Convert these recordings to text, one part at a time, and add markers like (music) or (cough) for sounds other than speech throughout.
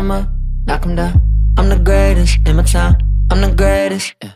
'em up, knock 'em down. I'm the greatest in my town. I'm the greatest. Yeah.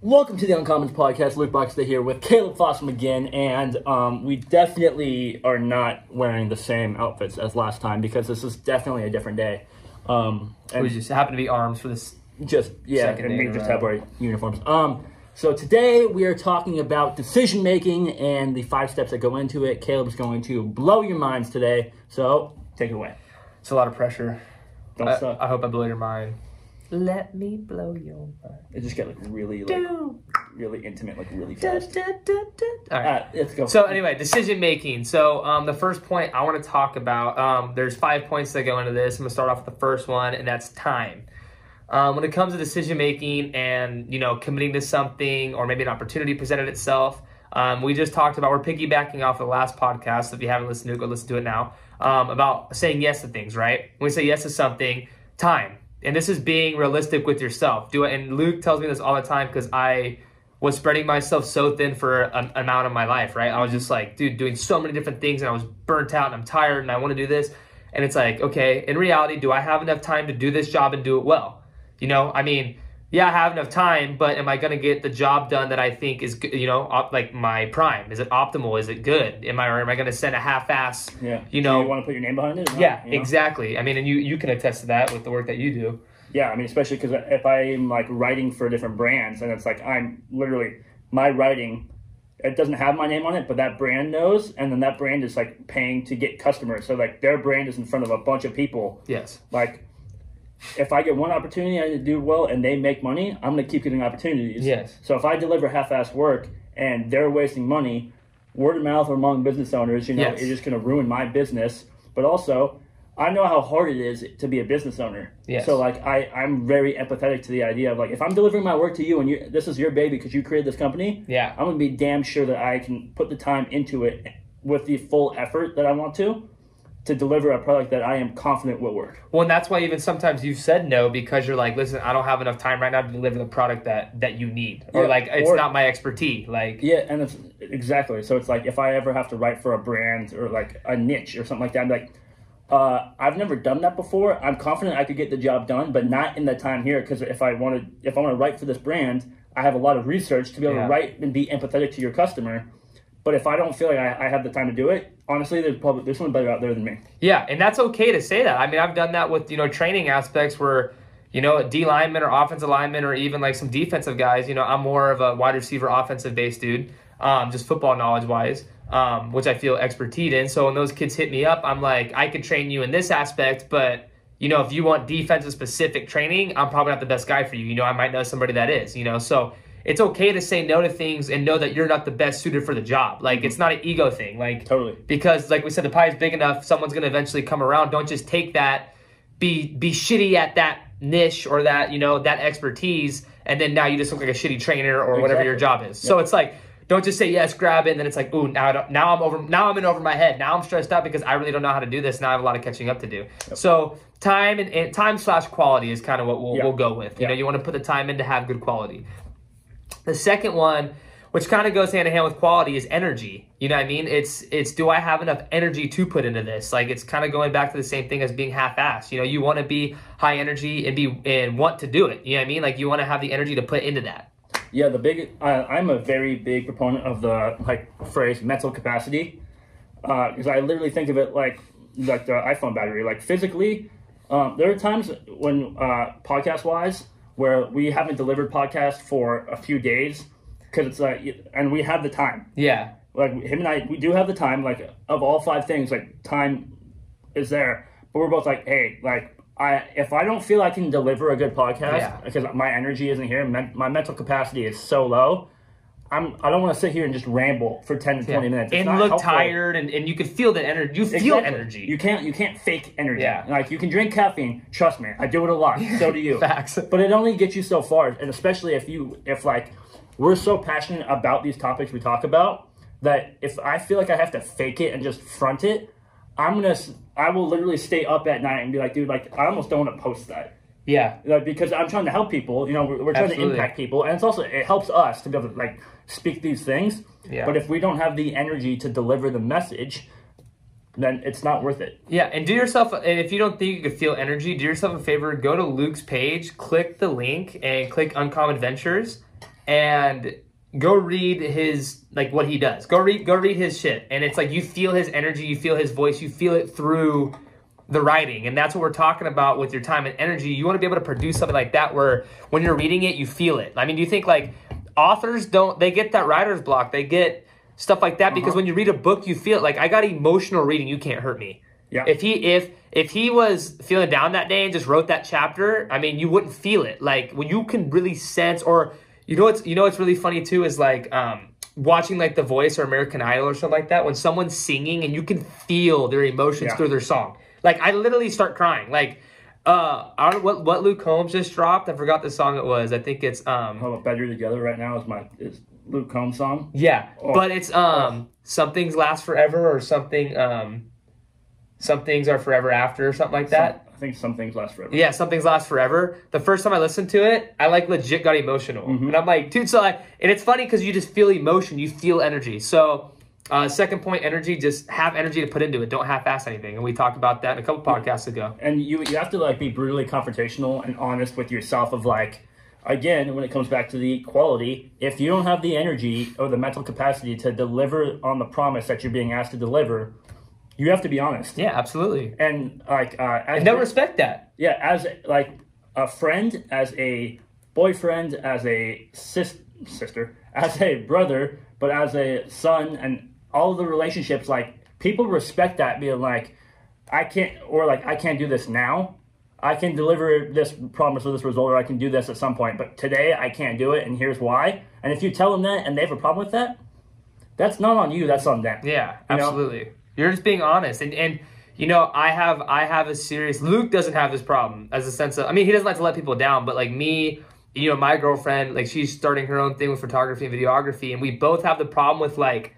Welcome to the Uncommons Podcast. Luke Buxton here with Caleb Fossum again, and um, we definitely are not wearing the same outfits as last time because this is definitely a different day. Um, and We just happen to be arms for this. just yeah, Second and day we in just have our uniforms. Um, so today we are talking about decision making and the five steps that go into it. Caleb's going to blow your minds today, so take it away. It's a lot of pressure. Don't I, suck. I hope I blow your mind. Let me blow your mind. it just get like really like really intimate, like really fast. All right. Alright, let's go. So anyway, decision making. So um, the first point I want to talk about. Um, there's five points that go into this. I'm gonna start off with the first one, and that's time. Um, when it comes to decision making and you know committing to something, or maybe an opportunity presented itself, um, we just talked about. We're piggybacking off the last podcast. So if you haven't listened to it, go listen to it now. Um, about saying yes to things. Right? When we say yes to something, time. And this is being realistic with yourself. Do it. And Luke tells me this all the time because I was spreading myself so thin for an amount of my life, right? I was just like, dude, doing so many different things and I was burnt out and I'm tired and I want to do this. And it's like, okay, in reality, do I have enough time to do this job and do it well? You know, I mean, yeah, I have enough time, but am I going to get the job done that I think is, you know, op- like my prime? Is it optimal? Is it good? Am I, or am I going to send a half-ass, yeah, you Do know, you want to put your name behind it? not? yeah, You know? exactly. I mean, and you, you can attest to that with the work that you do. Yeah, I mean, especially because if I'm like writing for different brands, and it's like I'm literally my writing, it doesn't have my name on it, but that brand knows, and then that brand is like paying to get customers. So like their brand is in front of a bunch of people. Yes. Like if I get one opportunity and I do well, and they make money, I'm gonna keep getting opportunities. Yes. So if I deliver half-ass work and they're wasting money, word of mouth among business owners, you know, Yes. it's just gonna ruin my business. But also, I know how hard it is to be a business owner. Yes. So like I, I'm very empathetic to the idea of like if I'm delivering my work to you and you this is your baby because you created this company, Yeah. I'm gonna be damn sure that I can put the time into it with the full effort that I want to to deliver a product that I am confident will work. Well, and that's why even sometimes you've said no because you're like, listen, I don't have enough time right now to deliver the product that that you need, or Yeah, like it's or- not my expertise. Like, Yeah, and it's exactly. So it's like if I ever have to write for a brand or like a niche or something like that, I'm like, uh, I've never done that before. I'm confident I could get the job done, but not in the time here because if I want to, if I want to write for this brand, I have a lot of research to be able Yeah. to write and be empathetic to your customer. But if I don't feel like I, I have the time to do it, honestly, there's probably there's someone better out there than me. yeah, and that's okay to say that. I mean, I've done that with you know training aspects where you know D lineman or offensive lineman or even like some defensive guys. You know, I'm more of a wide receiver, offensive based dude, um, just football knowledge wise. Um, which I feel expertise in. So when those kids hit me up, I'm like, I could train you in this aspect, but you know, if you want defensive specific training, I'm probably not the best guy for you. You know, I might know somebody that is, you know. So it's okay to say no to things and know that you're not the best suited for the job. Like it's not an ego thing. Like Totally. because like we said, the pie is big enough, someone's gonna eventually come around. Don't just take that, be be shitty at that niche or that, you know, that expertise, and then now you just look like a shitty trainer or whatever your job is. So it's like don't just say yes, grab it, and then it's like, ooh, now I don't, now I'm over, now I'm in over my head. Now I'm stressed out because I really don't know how to do this. Now I have a lot of catching up to do. So time and, and time slash quality is kind of what we'll, Yeah. we'll go with. You Yeah. know, you want to put the time in to have good quality. The second one, which kind of goes hand in hand with quality, is energy. You know what I mean? It's it's do I have enough energy to put into this? Like it's kind of going back to the same thing as being half-assed. You know, you want to be high energy and be and want to do it. You know what I mean? Like you want to have the energy to put into that. Yeah, the big. Uh, I'm a very big proponent of the like phrase mental capacity, because I literally think of it like like the iPhone battery. Like physically, um, there are times when uh, podcast wise where we haven't delivered podcast for a few days because it's like, and we have the time. Yeah. Like him and I, we do have the time. Like of all five things, like time is there, but we're both like, hey, like I if I don't feel I can deliver a good podcast Yeah. because my energy isn't here, my mental capacity is so low. I'm I don't want to sit here and just ramble for ten to twenty minutes It's and look helpful. tired, and, and you can feel the energy. You feel Exactly. energy. You can't you can't fake energy. Yeah. Like you can drink caffeine. Trust me, I do it a lot. (laughs) So do you. Facts. But it only gets you so far, and especially if you if like we're so passionate about these topics we talk about that if I feel like I have to fake it and just front it, I'm gonna I will literally stay up at night and be like, dude, like I almost don't want to post that. Yeah. Like, because I'm trying to help people, you know, we're, we're trying Absolutely. to impact people, and it's also it helps us to be able to like speak these things. Yeah. But if we don't have the energy to deliver the message, then it's not worth it. Yeah, and do yourself, and if you don't think you could feel energy, do yourself a favor. Go to Luke's page, click the link, and click Uncommon Ventures, and go read his like what he does. Go read, go read his shit, and it's like you feel his energy, you feel his voice, you feel it through the writing, and that's what we're talking about with your time and energy. You want to be able to produce something like that where when you're reading it, you feel it. I mean, do you think like authors don't? They get that writer's block. They get stuff like that because Uh-huh. when you read a book, you feel it. Like I got emotional reading. You can't hurt me. Yeah. If he if if he was feeling down that day and just wrote that chapter, I mean, you wouldn't feel it. Like when you can really sense, or you know, what's you know, what's really funny too is like um, watching like The Voice or American Idol or something like that. When someone's singing and you can feel their emotions Yeah. through their song. Like I literally start crying. Like uh, I don't what what Luke Combs just dropped. I forgot the song it was. I think it's um How about Better Together right now is my is Luke Combs song. yeah, Oh. but it's um some things last forever or something um some things are forever after or something like that. I think some things last forever. Yeah, some things last forever. The first time I listened to it, I like legit got emotional, Mm-hmm. and I'm like, dude. So I and it's funny because you just feel emotion, you feel energy. So. Uh, second point, energy. Just have energy to put into it. Don't half-ass anything, and we talked about that a couple podcasts ago. and you you have to like be brutally confrontational and honest with yourself of like again when it comes back to the quality if you don't have the energy or the mental capacity to deliver on the promise that you're being asked to deliver you have to be honest Yeah, absolutely. and like uh as And they'll respect that. yeah as like a friend as a boyfriend as a sis- sister as a brother but as a son and all of the relationships like people respect that being like i can't or like i can't do this now i can deliver this promise or this result or i can do this at some point but today i can't do it and here's why and if you tell them that and they have a problem with that that's not on you that's on them Yeah, You know? absolutely. You're just being honest, and and you know, I have I have a serious. Luke doesn't have this problem as a sense of. I mean, he doesn't like to let people down, but like me, you know, my girlfriend, like she's starting her own thing with photography and videography, and we both have the problem with like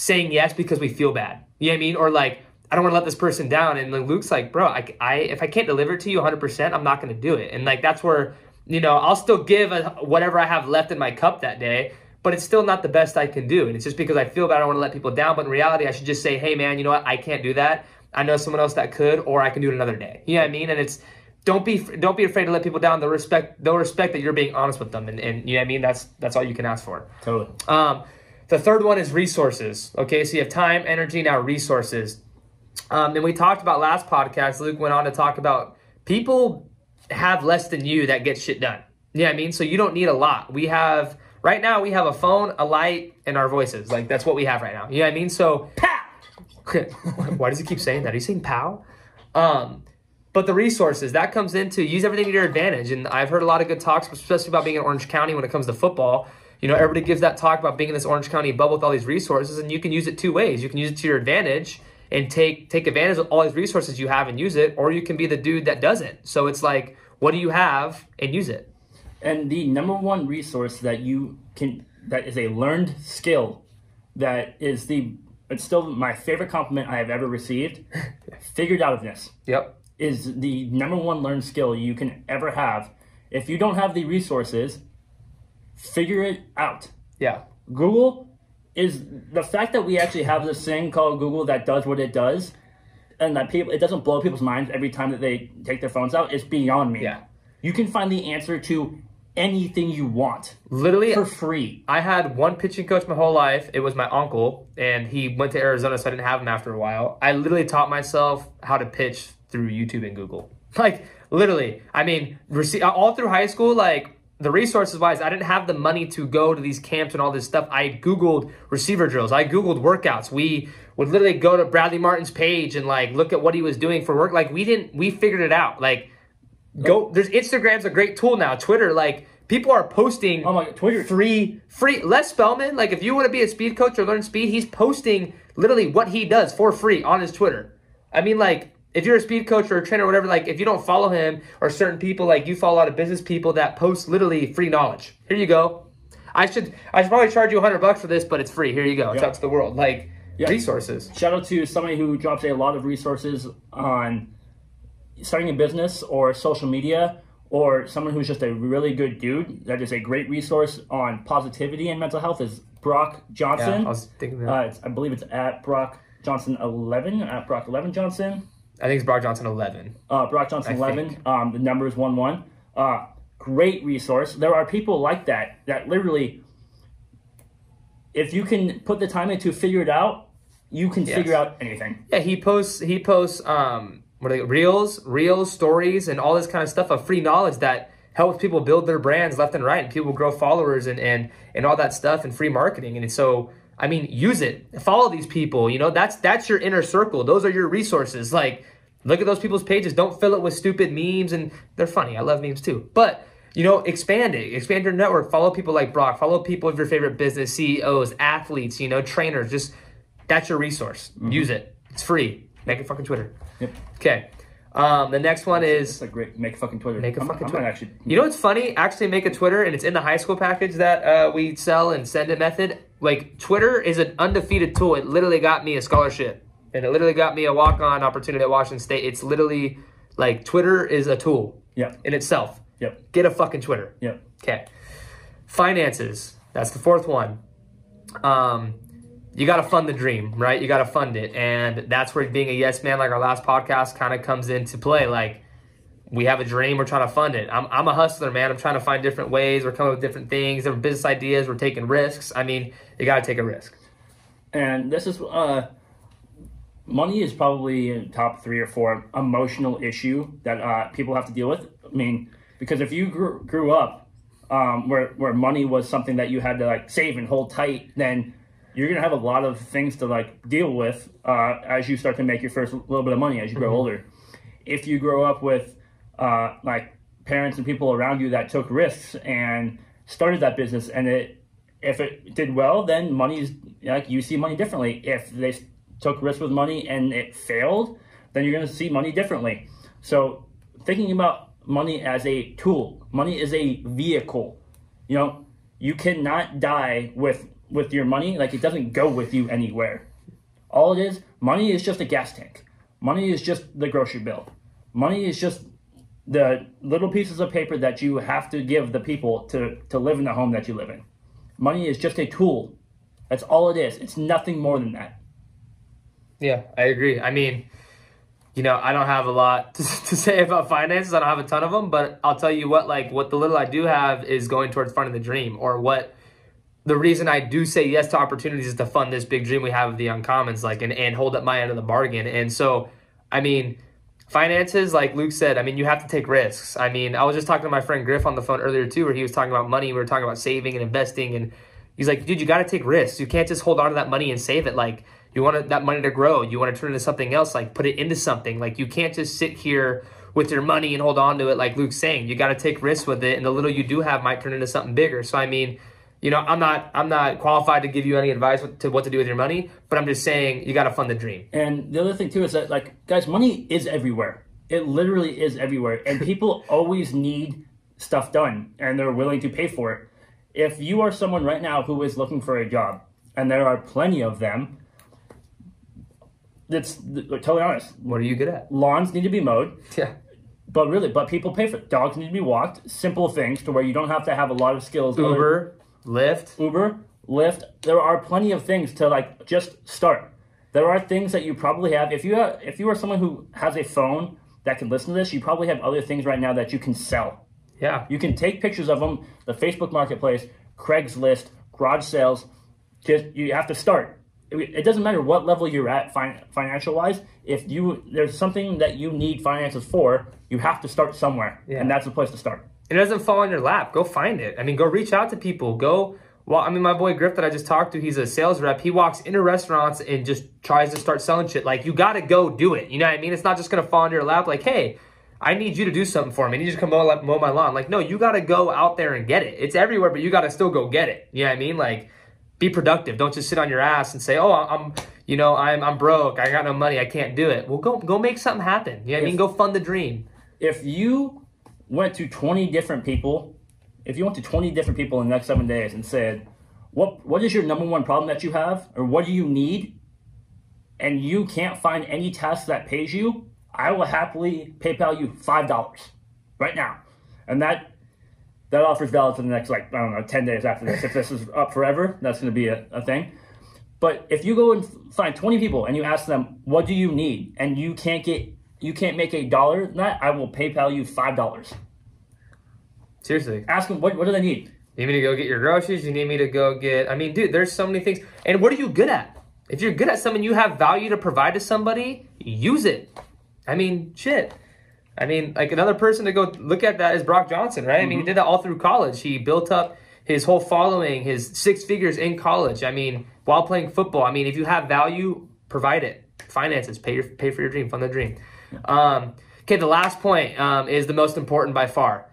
saying yes because we feel bad. You know what I mean? Or like. I don't want to let this person down, and like Luke's like, bro, I, I if I can't deliver it to you 100, percent I'm not going to do it, and like that's where you know I'll still give a, whatever I have left in my cup that day, but it's still not the best I can do. And it's just because I feel bad, I don't want to let people down. But in reality, I should just say, hey, man, you know what? I can't do that. I know someone else that could, or I can do it another day. You know what I mean? And it's don't be don't be afraid to let people down. They'll respect they'll respect that you're being honest with them, and, and you know what I mean. That's that's all you can ask for. totally Um, the third one is resources. Okay, so you have time, energy, now resources. Um, and we talked about last podcast. Luke went on to talk about people have less than you that get shit done. Yeah, I mean, so you don't need a lot. We have right now we have a phone, a light, and our voices. Like that's what we have right now. You know what I mean? So pow! (laughs) why does he keep saying that? He's saying pow. Um, but the resources that comes into use everything to your advantage. And I've heard a lot of good talks, especially about being in Orange County when it comes to football. You know, everybody gives that talk about being in this Orange County bubble with all these resources, and you can use it two ways. You can use it to your advantage and take take advantage of all these resources you have and use it, or you can be the dude that doesn't. So it's like, what do you have and use it? And the number one resource that you can that is a learned skill that is the it's still my favorite compliment I have ever received. (laughs) Figured outness Yep. is the number one learned skill you can ever have. If you don't have the resources, figure it out. Yeah. Google is the fact that we actually have this thing called Google that does what it does, and that people it doesn't blow people's minds every time that they take their phones out is beyond me. Yeah. You can find the answer to anything you want Literally, for free. I had one pitching coach my whole life. It was my uncle, and he went to Arizona, so I didn't have him after a while. I literally taught myself how to pitch through YouTube and Google. (laughs) Like literally, I mean, all through high school, like the resources wise, I didn't have the money to go to these camps and all this stuff. I Googled receiver drills. I Googled workouts. We would literally go to Bradley Martin's page and like look at what he was doing for work. Like we didn't, we figured it out. Like go, there's Instagram's a great tool now. Twitter, like people are posting Oh my god, Twitter. free free Les Spellman, like if you want to be a speed coach or learn speed, he's posting literally what he does for free on his Twitter. I mean, like if you're a speed coach or a trainer or whatever, like if you don't follow him or certain people, like you follow a lot of business people that post literally free knowledge. Here you go. I should I should probably charge you hundred bucks for this, but it's free. Here you go. It's Yeah. out to the world. Like Yeah. resources. Shout out to somebody who drops a lot of resources on starting a business or social media, or someone who's just a really good dude that is a great resource on positivity and mental health is Brock Yeah, Johnson. I was thinking that. Uh, it's, I believe it's at Brock Johnson 11 at Brock 11 Johnson. I think it's Brock Johnson 11. Uh, Brock Johnson I 11. think. Um, the number is 1 1. Uh, great resource. There are people like that that literally, if you can put the time into figure it out, you can Yes. figure out anything. Yeah, he posts he posts um what are they reels, reels, stories, and all this kind of stuff of free knowledge that helps people build their brands left and right, and people grow followers and and and all that stuff and free marketing. And so I mean, use it. Follow these people. You know, that's that's your inner circle. Those are your resources. Like, look at those people's pages. Don't fill it with stupid memes, and they're funny. I love memes too, but. You know, expand it. Expand your network. Follow people like Brock. Follow people of your favorite business, CEOs, athletes. You know, trainers. Just that's your resource. Use it. It's free. Make a fucking Twitter. Yep. Okay. Um, the next one is a great make a fucking Twitter. make a I'm- fucking I'm Twitter. actually. you know what's funny? Actually, make a Twitter, and it's in the high school package that uh, we sell and send it method. Like Twitter is an undefeated tool. It literally got me a scholarship, and it literally got me a walk-on opportunity at Washington State. It's literally like Twitter is a tool Yep. in itself. Yep. Get a fucking Twitter. Yep. Okay. Finances. That's the fourth one. Um, you got to fund the dream, right? You got to fund it. And that's where being a yes man, like our last podcast, kind of comes into play. Like, we have a dream, we're trying to fund it. I'm, I'm a hustler, man. I'm trying to find different ways. We're coming up with different things, different business ideas. We're taking risks. I mean, you got to take a risk. And this is uh, money is probably in top three or four emotional issue that uh, people have to deal with. I mean, because if you grew, grew up um, where where money was something that you had to like save and hold tight, then you're gonna have a lot of things to like deal with uh, as you start to make your first little bit of money as you grow older. If you grow up with uh, like parents and people around you that took risks and started that business and it if it did well, then money's like you see money differently. If they took risks with money and it failed, then you're going to see money differently. So thinking about money as a tool, money is a vehicle. You know, you cannot die with with your money. Like it doesn't go with you anywhere. All it is, money is just a gas tank. Money is just the grocery bill. Money is just the little pieces of paper that you have to give the people to, to live in the home that you live in. Money is just a tool. That's all it is. It's nothing more than that. Yeah, I agree. I mean, you know, I don't have a lot (laughs) to, to say about finances. I don't have a ton of them, but I'll tell you what, like, what the little I do have is going towards funding the dream, or what the reason I do say yes to opportunities is to fund this big dream we have of the Uncommons, like, and, and hold up my end of the bargain. And so, I mean, finances, like Luke said, I mean, you have to take risks. I mean, I was just talking to my friend Griff on the phone earlier, too, where he was talking about money. We were talking about saving and investing, and he's like, dude, you got to take risks. You can't just hold on to that money and save it. Like, you want that money to grow. You want to turn it into something else, like put it into something. Like, you can't just sit here with your money and hold on to it, like Luke's saying. You got to take risks with it, and the little you do have might turn into something bigger. So, I mean, you know, I'm not I'm not qualified to give you any advice to what to do with your money, but I'm just saying you got to fund the dream. And the other thing too is that like guys, money is everywhere. It literally is everywhere, and (laughs) people always need stuff done, and they're willing to pay for it. If you are someone right now who is looking for a job, and there are plenty of them, that's totally honest. What are you good at? Lawns need to be mowed. Yeah. But really, but people pay for it. Dogs need to be walked. Simple things to where you don't have to have a lot of skills. Uber, Lyft. Uber, Lyft. There are plenty of things to like just start. There are things that you probably have. If you have, if you are someone who has a phone that can listen to this, you probably have other things right now that you can sell. Yeah. You can take pictures of them. The Facebook Marketplace, Craigslist, garage sales. Just you have to start. It, it doesn't matter what level you're at fin- financial wise. If you there's something that you need finances for, you have to start somewhere, Yeah. and that's the place to start. It doesn't fall on your lap. Go find it. I mean, go reach out to people. Go. Well, I mean, my boy Griff that I just talked to, he's a sales rep. He walks into restaurants and just tries to start selling shit. Like, you got to go do it. You know what I mean? It's not just going to fall into your lap. Like, hey, I need you to do something for me. And you just come mow, mow my lawn. Like, no, you got to go out there and get it. It's everywhere, but you got to still go get it. You know what I mean? Like, be productive. Don't just sit on your ass and say, "Oh, I'm, you know, I'm, I'm broke. I got no money. I can't do it." Well, go, go make something happen. You know what I mean? Go fund the dream. if you went to 20 different people, if you went to 20 different people in the next seven days and said, what, what is your number one problem that you have? Or what do you need? And you can't find any task that pays you, I will happily PayPal you $5 right now. And that, that offer is valid for the next, like, I don't know, 10 days after this. If this is up forever, that's going to be a, a thing. But if you go and find 20 people and you ask them, what do you need? And you can't get, you can't make a dollar in that, I will PayPal you $5. Seriously. Ask them, what, what do they need? You need me to go get your groceries? You need me to go get. I mean, dude, there's so many things. And what are you good at? If you're good at something, you have value to provide to somebody, use it. I mean, shit. I mean, like another person to go look at that is Brock Johnson, right? I mean, he mm-hmm. did that all through college. He built up his whole following, his six figures in college. I mean, while playing football. I mean, if you have value, provide it. Finances, pay your pay for your dream, fund the dream. Um, okay, the last point um, is the most important by far.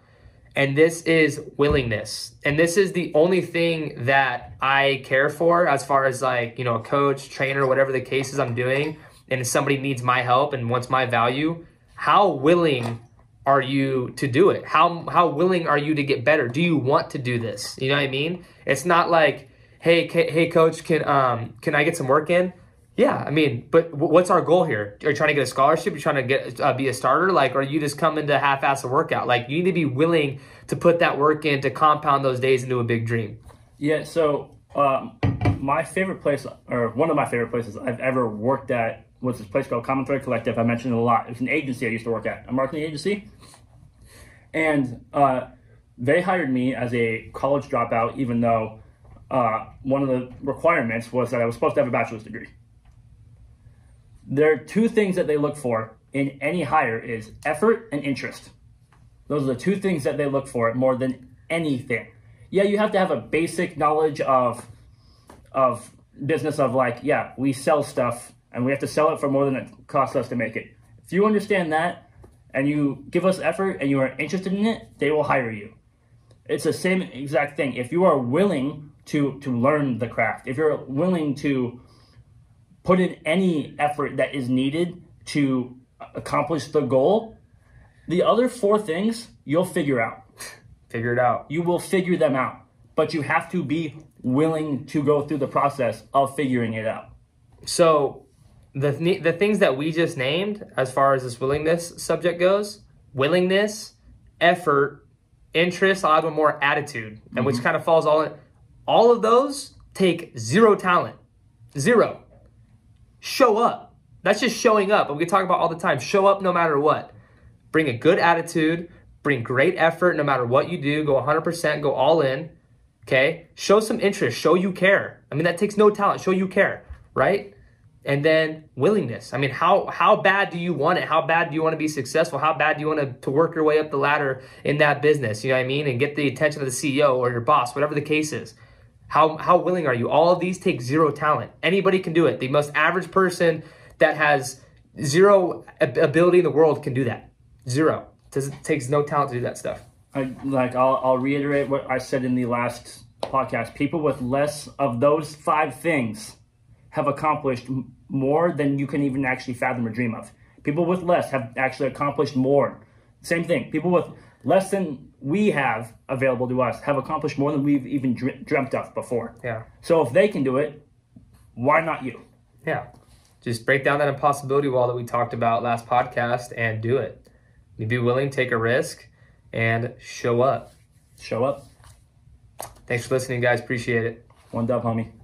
And this is willingness. And this is the only thing that i care for as far as like you know a coach trainer whatever the case is i'm doing. And if somebody needs my help and wants my value how willing are you to do it? How how willing are you to get better? Do you want to do this? You know what i mean? It's not like hey hey coach can um can i get some work in yeah, I mean, but what's our goal here? Are you trying to get a scholarship? Are you trying to get uh, be a starter? Like, are you just coming to half-ass a workout? Like, you need to be willing to put that work in to compound those days into a big dream. Yeah. So, um, my favorite place, or one of my favorite places I've ever worked at, was this place called Common Thread Collective. I mentioned it a lot. It's an agency I used to work at, a marketing agency, and uh, they hired me as a college dropout, even though uh, one of the requirements was that I was supposed to have a bachelor's degree there are two things that they look for in any hire is effort and interest. Those are the two things that they look for more than anything. Yeah, you have to have a basic knowledge of of business of like, yeah, we sell stuff and we have to sell it for more than it costs us to make it. If you understand that and you give us effort and you are interested in it, they will hire you. It's the same exact thing. If you are willing to to learn the craft, if you're willing to put in any effort that is needed to accomplish the goal, the other four things you'll figure out. Figure it out. You will figure them out, but you have to be willing to go through the process of figuring it out. So, the the things that we just named, as far as this willingness subject goes, willingness, effort, interest, I'll add one more attitude, and mm-hmm. which kind of falls all in. All of those take zero talent, zero show up. That's just showing up. And we talk about all the time. Show up no matter what. Bring a good attitude, bring great effort no matter what you do. Go 100%, go all in. Okay? Show some interest, show you care. I mean, that takes no talent. Show you care, right? And then willingness. I mean, how how bad do you want it? How bad do you want to be successful? How bad do you want to, to work your way up the ladder in that business? You know what I mean? And get the attention of the CEO or your boss, whatever the case is. How, how willing are you? All of these take zero talent. Anybody can do it. The most average person that has zero ability in the world can do that. Zero. It takes no talent to do that stuff. I, like I'll, I'll reiterate what I said in the last podcast. People with less of those five things have accomplished more than you can even actually fathom or dream of. People with less have actually accomplished more. Same thing. People with less than we have available to us have accomplished more than we've even dreamt of before. Yeah. So if they can do it, why not you? Yeah. Just break down that impossibility wall that we talked about last podcast and do it. You be willing, take a risk, and show up. Show up. Thanks for listening, guys. Appreciate it. One dub, homie.